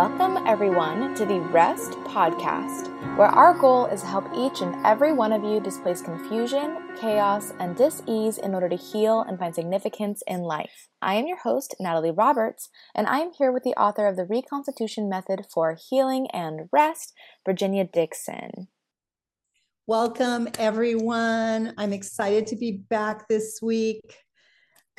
Welcome, everyone, to the Rest Podcast, where our goal is to help each and every one of you displace confusion, chaos, and dis ease in order to heal and find significance in life. I am your host, Natalie Roberts, and I am here with the author of The Reconstitution Method for Healing and Rest, Virginia Dixon. Welcome, everyone. I'm excited to be back this week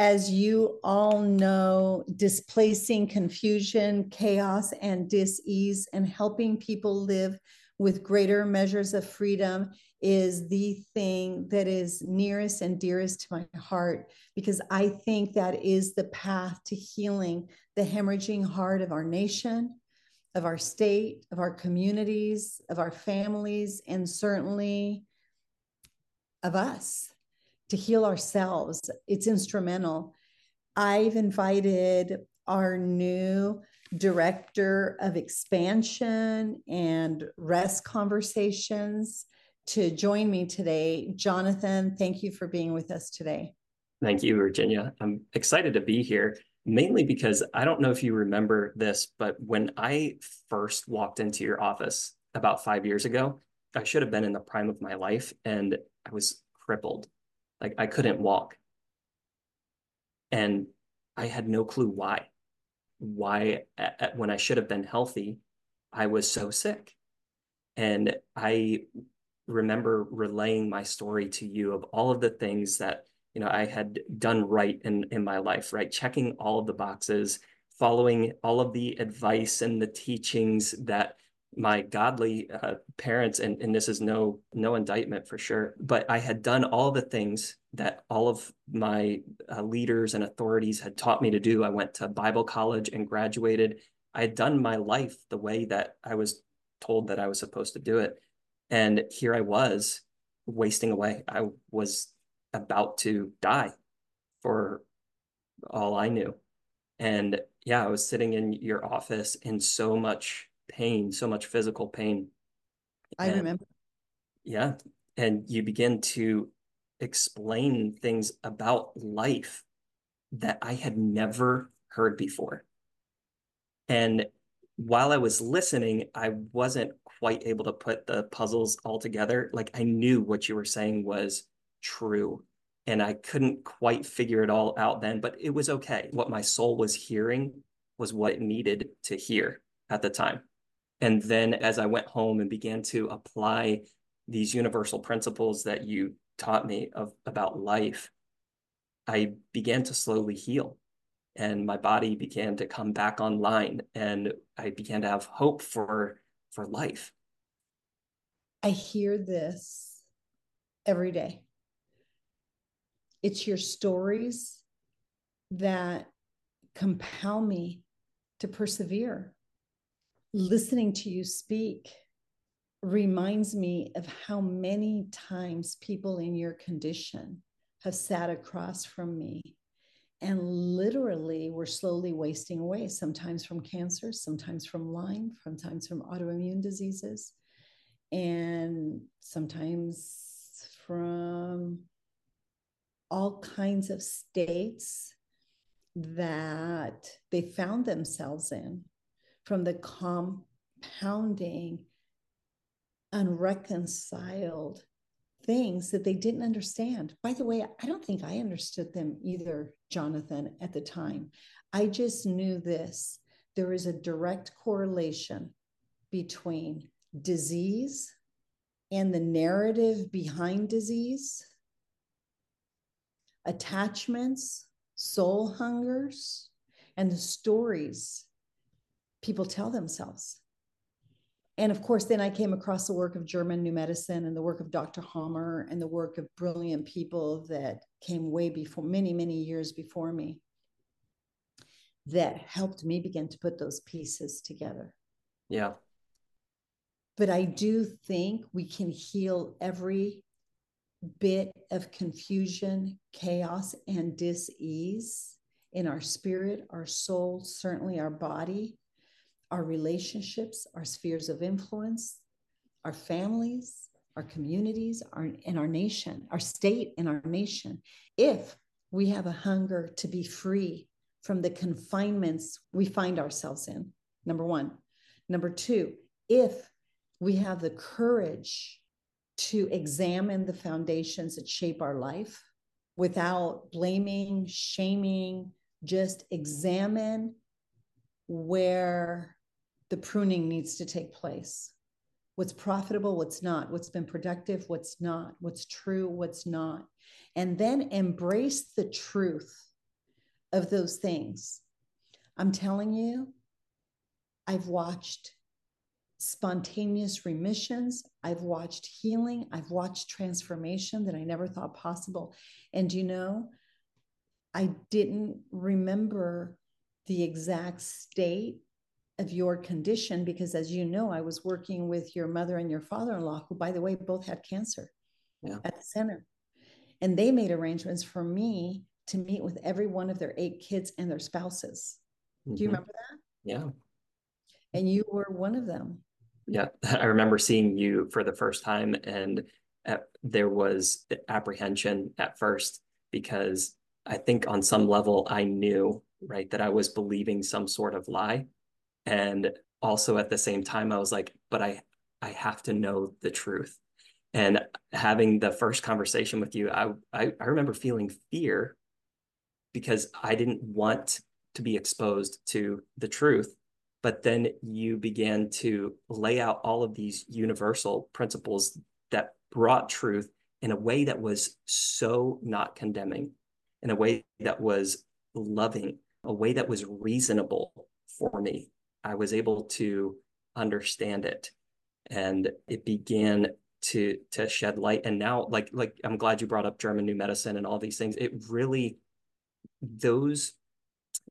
as you all know, displacing confusion, chaos, and dis-ease and helping people live with greater measures of freedom is the thing that is nearest and dearest to my heart because I think that is the path to healing the hemorrhaging heart of our nation, of our state, of our communities, of our families, and certainly of us to heal ourselves. It's instrumental. I've invited our new director of expansion and rest conversations to join me today. Jonathan, thank you for being with us today. Thank you, Virginia. I'm excited to be here, mainly because I don't know if you remember this, but when I first walked into your office about five years ago, I should have been in the prime of my life and I was crippled. Like I couldn't walk. And I had no clue why. Why, at, when I should have been healthy, I was so sick. And I remember relaying my story to you of all of the things that you know I had done right in in my life, right? Checking all of the boxes, following all of the advice and the teachings that my godly uh, parents and, and this is no no indictment for sure but i had done all the things that all of my uh, leaders and authorities had taught me to do. I went to bible college and graduated. I had done my life the way that i was told that i was supposed to do it. And here i was wasting away. I was about to die for all i knew. And yeah i was sitting in your office in so much pain, so much physical pain. I and, remember. Yeah. And you begin to explain things about life that I had never heard before. And while I was listening, I wasn't quite able to put the puzzles all together. Like I knew what you were saying was true. And I couldn't quite figure it all out then, but it was okay. What my soul was hearing was what it needed to hear at the time. And then as I went home and began to apply these universal principles that you taught me of about life, I began to slowly heal and my body began to come back online and I began to have hope for for life. I hear this every day. It's your stories that compel me to persevere listening to you speak reminds me of how many times people in your condition have sat across from me and literally were slowly wasting away, sometimes from cancer, sometimes from Lyme, sometimes from autoimmune diseases, and sometimes from all kinds of states that they found themselves in from the compounding, unreconciled things that they didn't understand. By the way, I don't think I understood them either, Jonathan, at the time. I just knew this there is a direct correlation between disease and the narrative behind disease, attachments, soul hungers, and the stories people tell themselves. And of course, then I came across the work of German New Medicine and the work of Dr. Hamer and the work of brilliant people that came way before, many, many years before me, that helped me begin to put those pieces together. Yeah. But I do think we can heal every bit of confusion, chaos, and dis ease in our spirit, our soul, certainly our body our relationships, our spheres of influence, our families, our communities, our, and our nation, our state and our nation, if we have a hunger to be free from the confinements we find ourselves in. Number one. Number two, if we have the courage to examine the foundations that shape our life without blaming, shaming, just examine where the pruning needs to take place. What's profitable, what's not, what's been productive, what's not, what's true, what's not. And then embrace the truth of those things. I'm telling you, I've watched spontaneous remissions. I've watched healing. I've watched transformation that I never thought possible. And you know, I didn't remember the exact state of your condition because, as you know, I was working with your mother and your father in law, who, by the way, both had cancer yeah. at the center. And they made arrangements for me to meet with every one of their eight kids and their spouses. Mm-hmm. Do you mm-hmm. remember that? Yeah. And you were one of them yeah i remember seeing you for the first time and at, there was apprehension at first because i think on some level i knew right that i was believing some sort of lie and also at the same time i was like but i i have to know the truth and having the first conversation with you i i, I remember feeling fear because i didn't want to be exposed to the truth but then you began to lay out all of these universal principles that brought truth in a way that was so not condemning, in a way that was loving, a way that was reasonable for me. I was able to understand it and it began to to shed light and now like like I'm glad you brought up German new medicine and all these things it really those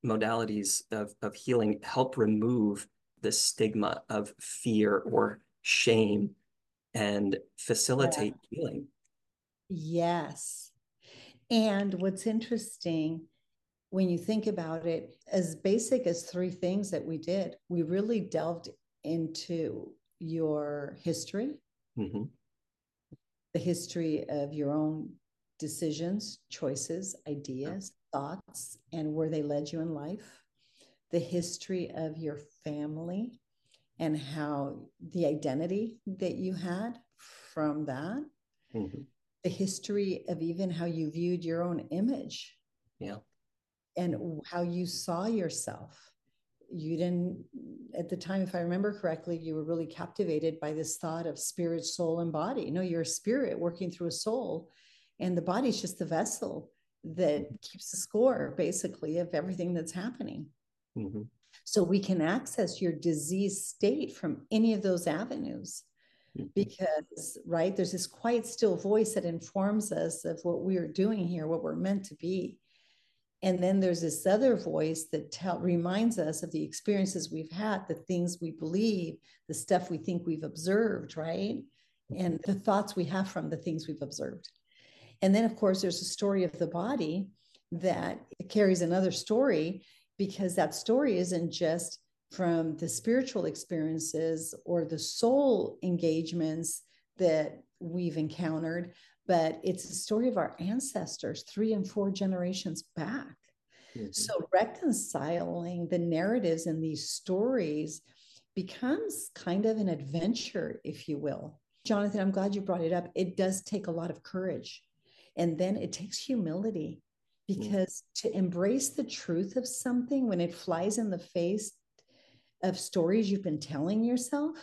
modalities of, of healing help remove the stigma of fear or shame and facilitate yeah. healing. Yes. And what's interesting when you think about it, as basic as three things that we did, we really delved into your history, mm-hmm. the history of your own decisions, choices, ideas, thoughts and where they led you in life, the history of your family and how the identity that you had from that, mm-hmm. the history of even how you viewed your own image. Yeah. And how you saw yourself. You didn't, at the time, if I remember correctly, you were really captivated by this thought of spirit, soul, and body. No, you're a spirit working through a soul, and the body's just the vessel that keeps the score basically of everything that's happening. Mm-hmm. So we can access your disease state from any of those avenues mm-hmm. because, right, there's this quiet, still voice that informs us of what we are doing here, what we're meant to be. And then there's this other voice that tell, reminds us of the experiences we've had, the things we believe, the stuff we think we've observed, right? And the thoughts we have from the things we've observed. And then, of course, there's a story of the body that carries another story because that story isn't just from the spiritual experiences or the soul engagements that we've encountered, but it's the story of our ancestors three and four generations back. Mm-hmm. So, reconciling the narratives in these stories becomes kind of an adventure, if you will. Jonathan, I'm glad you brought it up. It does take a lot of courage and then it takes humility because mm. to embrace the truth of something when it flies in the face of stories you've been telling yourself,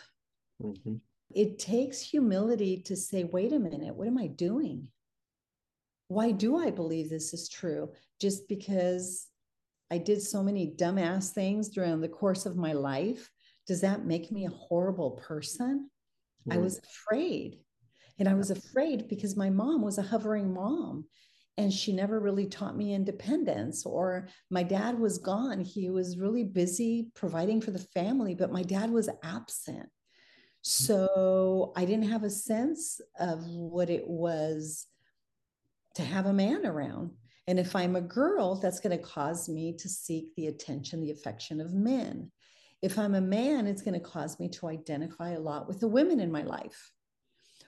mm-hmm. It takes humility to say, wait a minute, what am I doing? Why do I believe this is true? Just because I did so many dumbass things during the course of my life, does that make me a horrible person? Mm. I was afraid. And I was afraid because my mom was a hovering mom and she never really taught me independence or my dad was gone he was really busy providing for the family but my dad was absent so i didn't have a sense of what it was to have a man around. And if i'm a girl that's going to cause me to seek the attention the affection of men. If i'm a man it's going to cause me to identify a lot with the women in my life.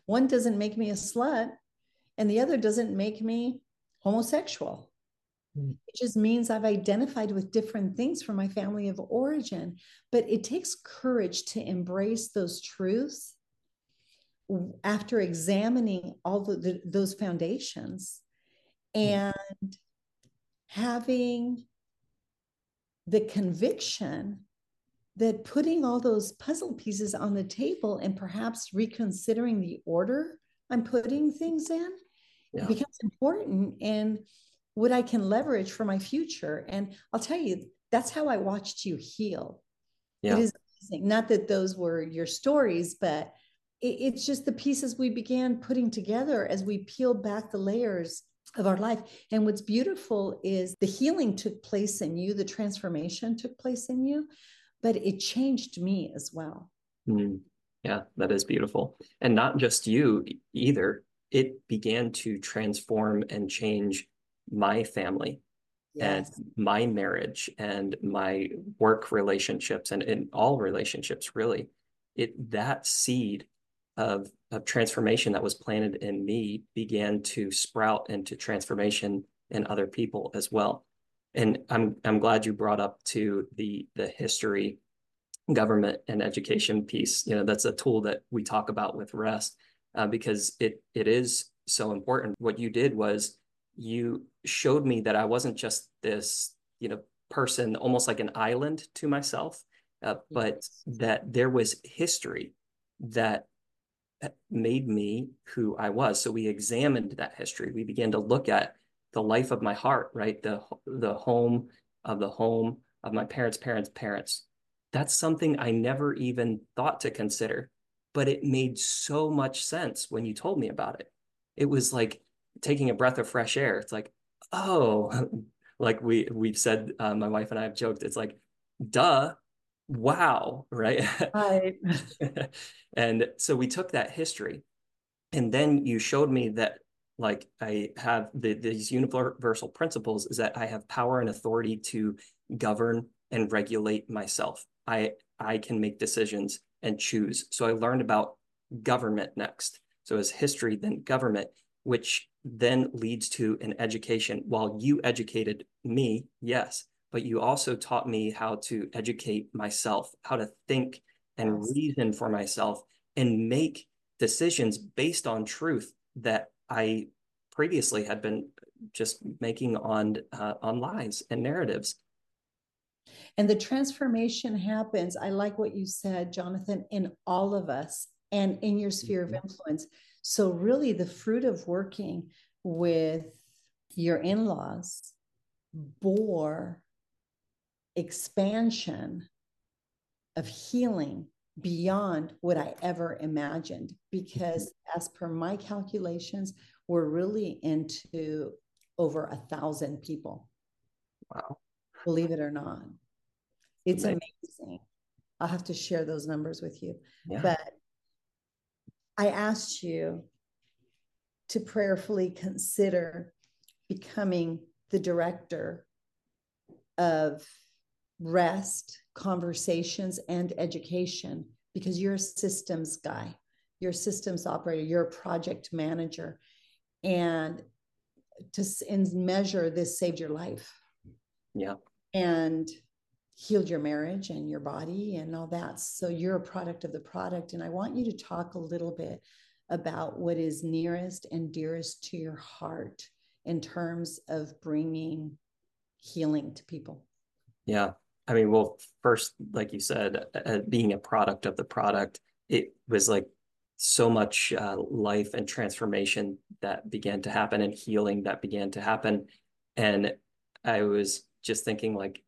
One doesn't make me a slut, and the other doesn't make me homosexual. Mm. It just means I've identified with different things from my family of origin. But it takes courage to embrace those truths after examining all the, the, those foundations mm. and having the conviction that putting all those puzzle pieces on the table and perhaps reconsidering the order I'm putting things in yeah. becomes important and what I can leverage for my future. And I'll tell you, that's how I watched you heal. Yeah. It is amazing. Not that those were your stories, but it, it's just the pieces we began putting together as we peeled back the layers of our life. And what's beautiful is the healing took place in you, the transformation took place in you, but it changed me as well. Mm, yeah, that is beautiful. And not just you either. It began to transform and change my family yes. and my marriage and my work relationships and in all relationships really. It that seed of of transformation that was planted in me began to sprout into transformation in other people as well. And i'm i'm glad you brought up to the the history government and education piece. You know that's a tool that we talk about with rest uh, because it it is so important. What you did was you showed me that I wasn't just this, you know, person, almost like an island to myself, uh, but that there was history that made me who I was. So we examined that history. We began to look at the life of my heart, right? The the home of the home of my parents' parents' parents. That's something I never even thought to consider, but it made so much sense when you told me about it. It was like taking a breath of fresh air. It's like, oh, like we we've said, uh, my wife and I have joked. It's like, duh, wow, right? Right. and so we took that history, and then you showed me that like I have the, these universal principles is that I have power and authority to govern and regulate myself. I I can make decisions and choose. So I learned about government next. So as history, then government, which then leads to an education. While you educated me, yes, but you also taught me how to educate myself, how to think and reason for myself and make decisions based on truth that I previously had been just making on uh, on lies and narratives. And the transformation happens. I like what you said, Jonathan, in all of us and in your sphere mm-hmm. of influence. So, really, the fruit of working with your in laws bore expansion of healing beyond what I ever imagined. Because, as per my calculations, we're really into over a thousand people. Wow. Believe it or not. It's amazing. I'll have to share those numbers with you. Yeah. But I asked you to prayerfully consider becoming the director of rest, conversations, and education because you're a systems guy, you're a systems operator, you're a project manager. And to in measure, this saved your life. Yeah. And healed your marriage and your body and all that. So you're a product of the product. And I want you to talk a little bit about what is nearest and dearest to your heart in terms of bringing healing to people. Yeah. I mean, well, first, like you said, uh, being a product of the product, it was like so much uh, life and transformation that began to happen and healing that began to happen. And I was just thinking, like,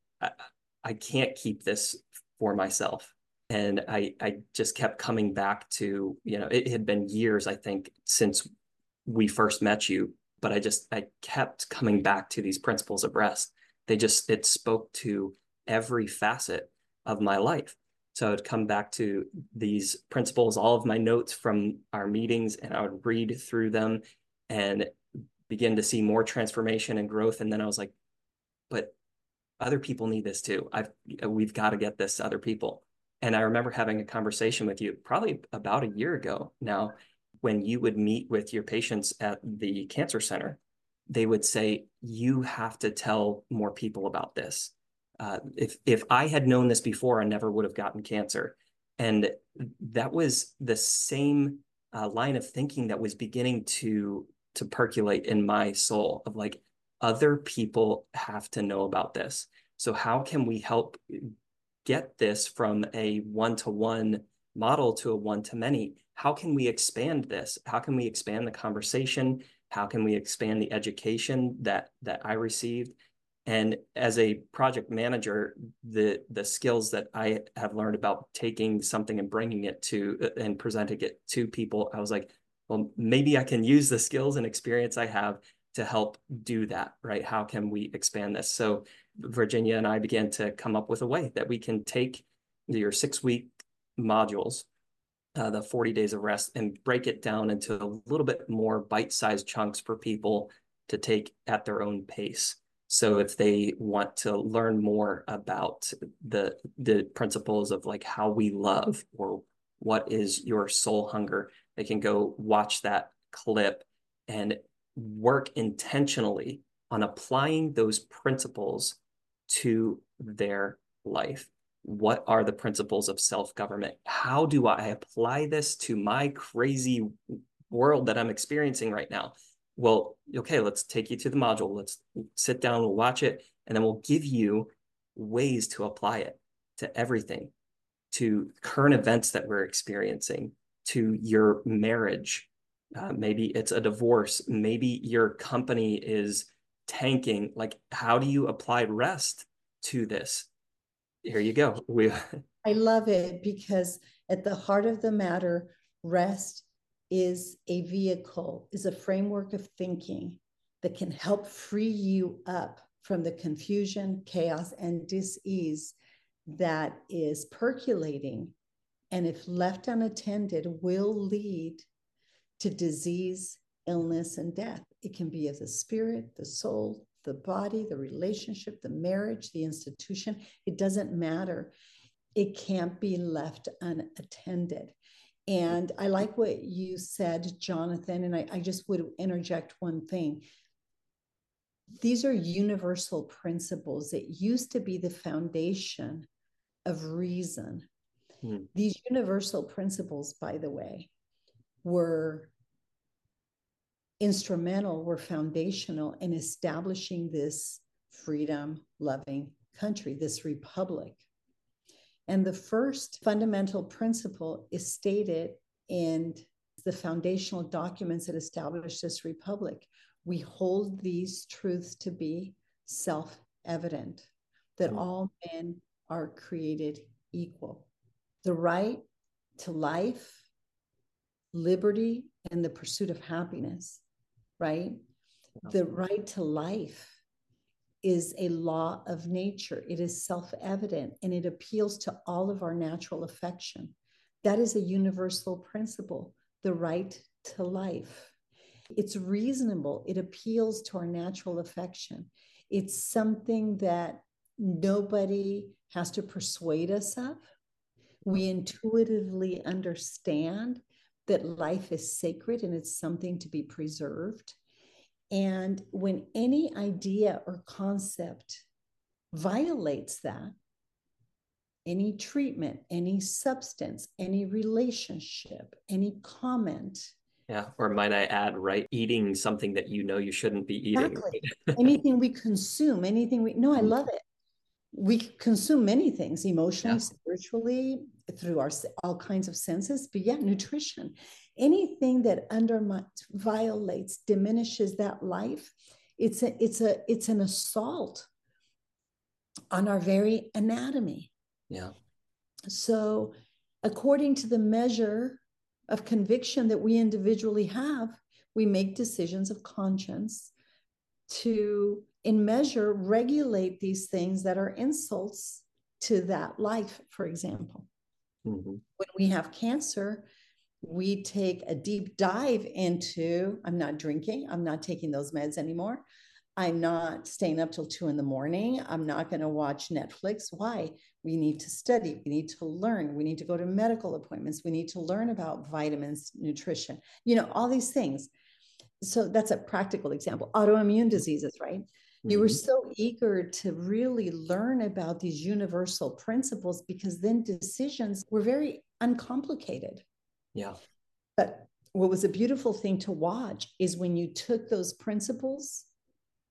I can't keep this for myself. And I, I just kept coming back to, you know, it had been years, I think, since we first met you, but I just, I kept coming back to these principles of rest. They just, it spoke to every facet of my life. So I'd come back to these principles, all of my notes from our meetings, and I would read through them and begin to see more transformation and growth. And then I was like, but other people need this too. I've we've got to get this to other people. And I remember having a conversation with you probably about a year ago now when you would meet with your patients at the cancer center they would say, "You have to tell more people about this." Uh, if if I had known this before, I never would have gotten cancer, and that was the same uh, line of thinking that was beginning to to percolate in my soul of like other people have to know about this. So how can we help get this from a one-to-one model to a one-to-many? How can we expand this? How can we expand the conversation? How can we expand the education that that I received? And as a project manager, the the skills that I have learned about taking something and bringing it to uh, and presenting it to people, I was like, well, maybe I can use the skills and experience I have to help do that, right? How can we expand this? So Virginia and I began to come up with a way that we can take your six week modules, uh, the 40 days of rest, and break it down into a little bit more bite sized chunks for people to take at their own pace. So if they want to learn more about the the principles of like how we love or what is your soul hunger, they can go watch that clip and work intentionally on applying those principles to their life. What are the principles of self government? How do I apply this to my crazy world that I'm experiencing right now? Well, okay, let's take you to the module. Let's sit down, we'll watch it, and then we'll give you ways to apply it to everything, to current events that we're experiencing, to your marriage, uh, maybe it's a divorce maybe your company is tanking like how do you apply rest to this? Here you go. We i love it because at the heart of the matter rest is a vehicle is a framework of thinking that can help free you up from the confusion chaos and dis-ease that is percolating and if left unattended will lead to disease, illness, and death. It can be of the spirit, the soul, the body, the relationship, the marriage, the institution. It doesn't matter. It can't be left unattended. And I like what you said, Jonathan, and I, I just would interject one thing. These are universal principles that used to be the foundation of reason. Hmm. These universal principles, by the way, were instrumental, were foundational in establishing this freedom loving country, this republic. And the first fundamental principle is stated in the foundational documents that establish this republic. We hold these truths to be self evident that mm. all men are created equal. The right to life, liberty and the pursuit of happiness, right? The right to life is a law of nature. It is self evident and it appeals to all of our natural affection. That is a universal principle, the right to life. It's reasonable, it appeals to our natural affection. It's something that nobody has to persuade us of. We intuitively understand that life is sacred and it's something to be preserved. And when any idea or concept violates that, any treatment, any substance, any relationship, any comment. Yeah. Or might I add, right? Eating something that you know you shouldn't be eating. Exactly. anything we consume, anything we, no, I mm-hmm. love it. We consume many things emotionally, yeah. spiritually, through our all kinds of senses but yeah nutrition. Anything that undermines violates diminishes that life it's a it's a it's an assault on our very anatomy. Yeah. So according to the measure of conviction that we individually have we make decisions of conscience to in measure regulate these things that are insults to that life for example Mm-hmm. When we have cancer, we take a deep dive into I'm not drinking, I'm not taking those meds anymore. I'm not staying up till two in the morning. I'm not going to watch Netflix. Why? We need to study. We need to learn. We need to go to medical appointments. We need to learn about vitamins, nutrition, you know, all these things. so that's a practical example. Autoimmune diseases, right? You were Mhm. so eager to really learn about these universal principles because then decisions were very uncomplicated. Yeah. But what was a beautiful thing to watch is when you took those principles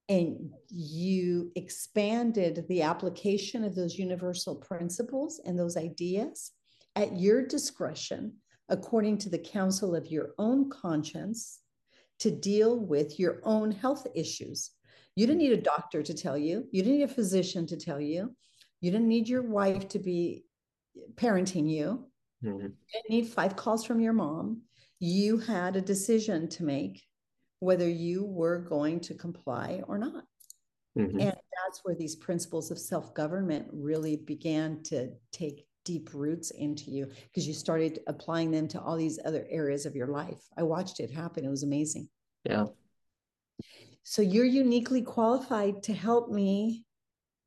and you expanded the application of those universal principles and those ideas at your discretion, according to the counsel of your own conscience, to deal with your own health issues. You didn't need a doctor to tell you, you didn't need a physician to tell you, you didn't need your wife to be parenting you, Mhm. you didn't need five calls from your mom. You had a decision to make whether you were going to comply or not. Mhm. And that's where these principles of self government really began to take deep roots into you because you started applying them to all these other areas of your life. I watched it happen. It was amazing. Yeah. So you're uniquely qualified to help me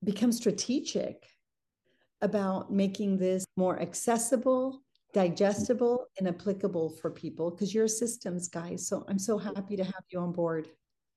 become strategic about making this more accessible, digestible, and applicable for people because you're a systems guy. So I'm so happy to have you on board.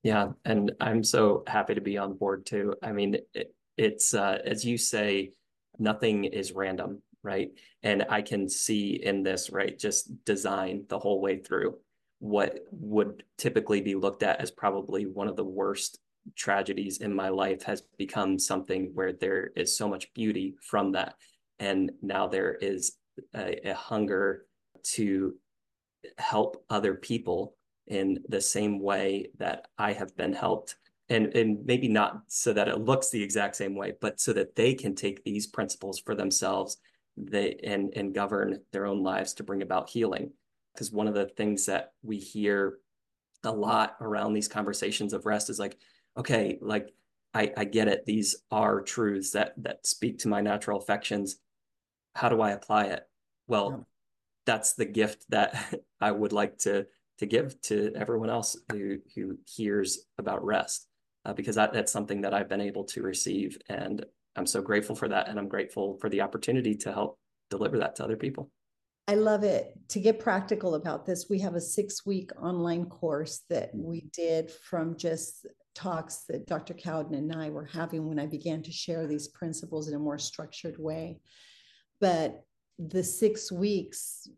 Yeah, and I'm so happy to be on board too. I mean, it, it's uh, as you say, nothing is random, right? And I can see in this, right, just design the whole way through what would typically be looked at as probably one of the worst tragedies in my life has become something where there is so much beauty from that. And now there is a, a hunger to help other people in the same way that I have been helped. And, and maybe not so that it looks the exact same way, but so that they can take these principles for themselves they, and, and govern their own lives to bring about healing. Because one of the things that we hear a lot around these conversations of rest is like, okay, like I, I get it. These are truths that that speak to my natural affections. How do I apply it? Well, Yeah. that's the gift that I would like to to give to everyone else who who hears about rest, uh, because that, that's something that I've been able to receive, and I'm so grateful for that, and I'm grateful for the opportunity to help deliver that to other people. I love it. To get practical about this, we have a six week online course that we did from just talks that Dr. Cowden and I were having when I began to share these principles in a more structured way. But the six weeks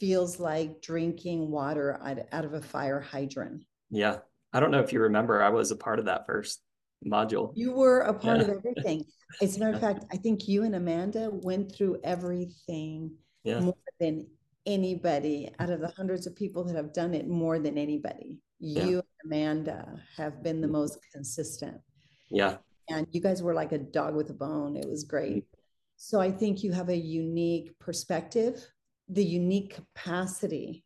feels like drinking water out, of a fire hydrant. Yeah, I don't know if you remember, I was a part of that first module. You were a part Yeah. of everything. As a matter of fact, I think you and Amanda went through everything Yeah, more than anybody out of the hundreds of people that have done it more than anybody. Yeah. You and Amanda have been the mm-hmm. most consistent. yeah, And you guys were like a dog with a bone. It was great. Mm-hmm. So I think you have a unique perspective, the unique capacity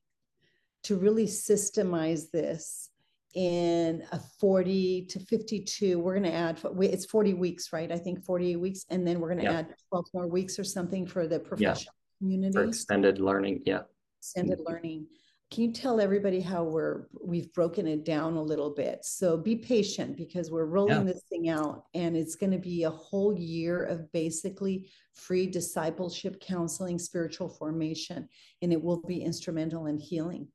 to really systemize this in a 40 to 52. We're going to add, it's 40 weeks, right? I think 48 weeks. And then we're going to Yeah. add 12 more weeks or something for the professional community for extended learning. Yeah. extended mm-hmm. learning. Can you tell everybody how we're we've broken it down a little bit? So be patient because we're rolling Yeah. this thing out and it's going to be a whole year of basically free discipleship, counseling, spiritual formation, and it will be instrumental in healing.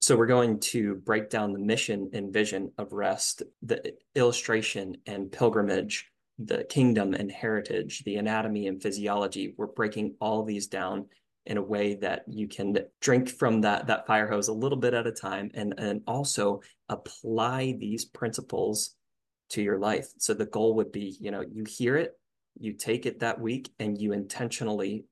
So we're going to break down the mission and vision of rest, the illustration and pilgrimage, the kingdom and heritage, the anatomy and physiology. We're breaking all these down in a way that you can drink from that that fire hose a little bit at a time and and also apply these principles to your life. So the goal would be, you know, you hear it, you take it that week and you intentionally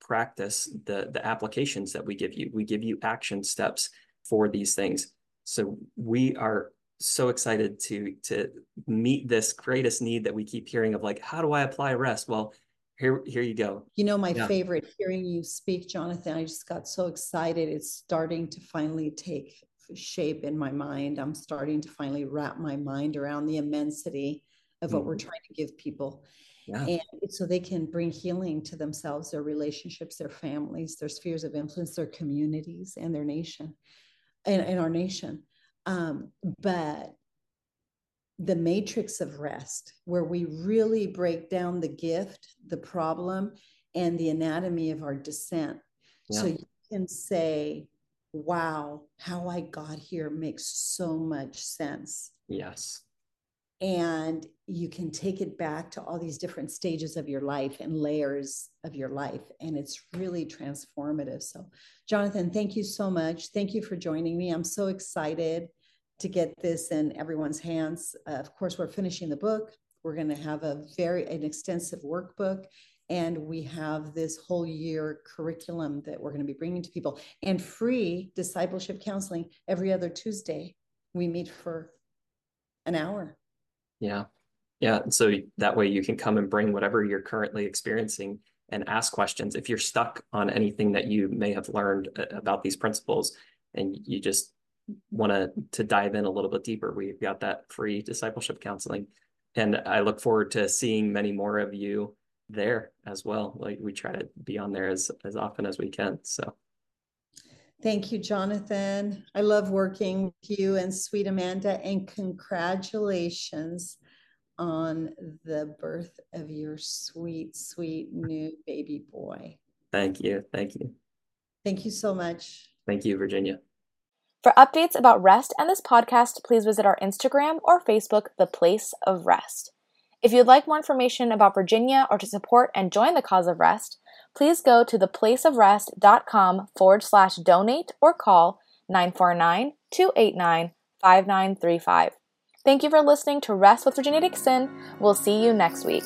practice the the applications that we give you. We give you action steps for these things. So we are so excited to to meet this greatest need that we keep hearing of like how do I apply rest? Well, here here you go. You know, my Yeah. favorite hearing you speak, Jonathan, I just got so excited. It's starting to finally take shape in my mind. I'm starting to finally wrap my mind around the immensity of what we're Mhm. trying to give people. Yeah. And so they can bring healing to themselves, their relationships, their families, their spheres of influence, their communities, and their nation, and, and our nation. Um, but the matrix of rest, where we really break down the gift, the problem, and the anatomy of our descent. So you can say, wow, how I got here makes so much sense. Yes. And you can take it back to all these different stages of your life and layers of your life. And it's really transformative. So, Jonathan, thank you so much. Thank you for joining me. I'm so excited to get this in everyone's hands. Uh, of course, we're finishing the book. We're going to have a very an extensive workbook and we have this whole year curriculum that we're going to be bringing to people and free discipleship counseling every other Tuesday. We meet for an hour. Yeah. Yeah. So that way you can come and bring whatever you're currently experiencing and ask questions. If you're stuck on anything that you may have learned uh, about these principles and you just want to to dive in a little bit deeper, we've got that free discipleship counseling. And I look forward to seeing many more of you there as well. Like we try to be on there as as often as we can. So Thank you, Jonathan. I love working with you and sweet Amanda, and congratulations on the birth of your sweet, sweet new baby boy. Thank you. Thank you. Thank you so much. Thank you, Virginia. For updates about rest and this podcast, please visit our Instagram or Facebook, The Place of Rest. If you'd like more information about Virginia or to support and join the cause of rest, please go to theplaceofrest.com forward slash donate or call 949 289 5935. Thank you for listening to Rest with Virginia Dixon. We'll see you next week.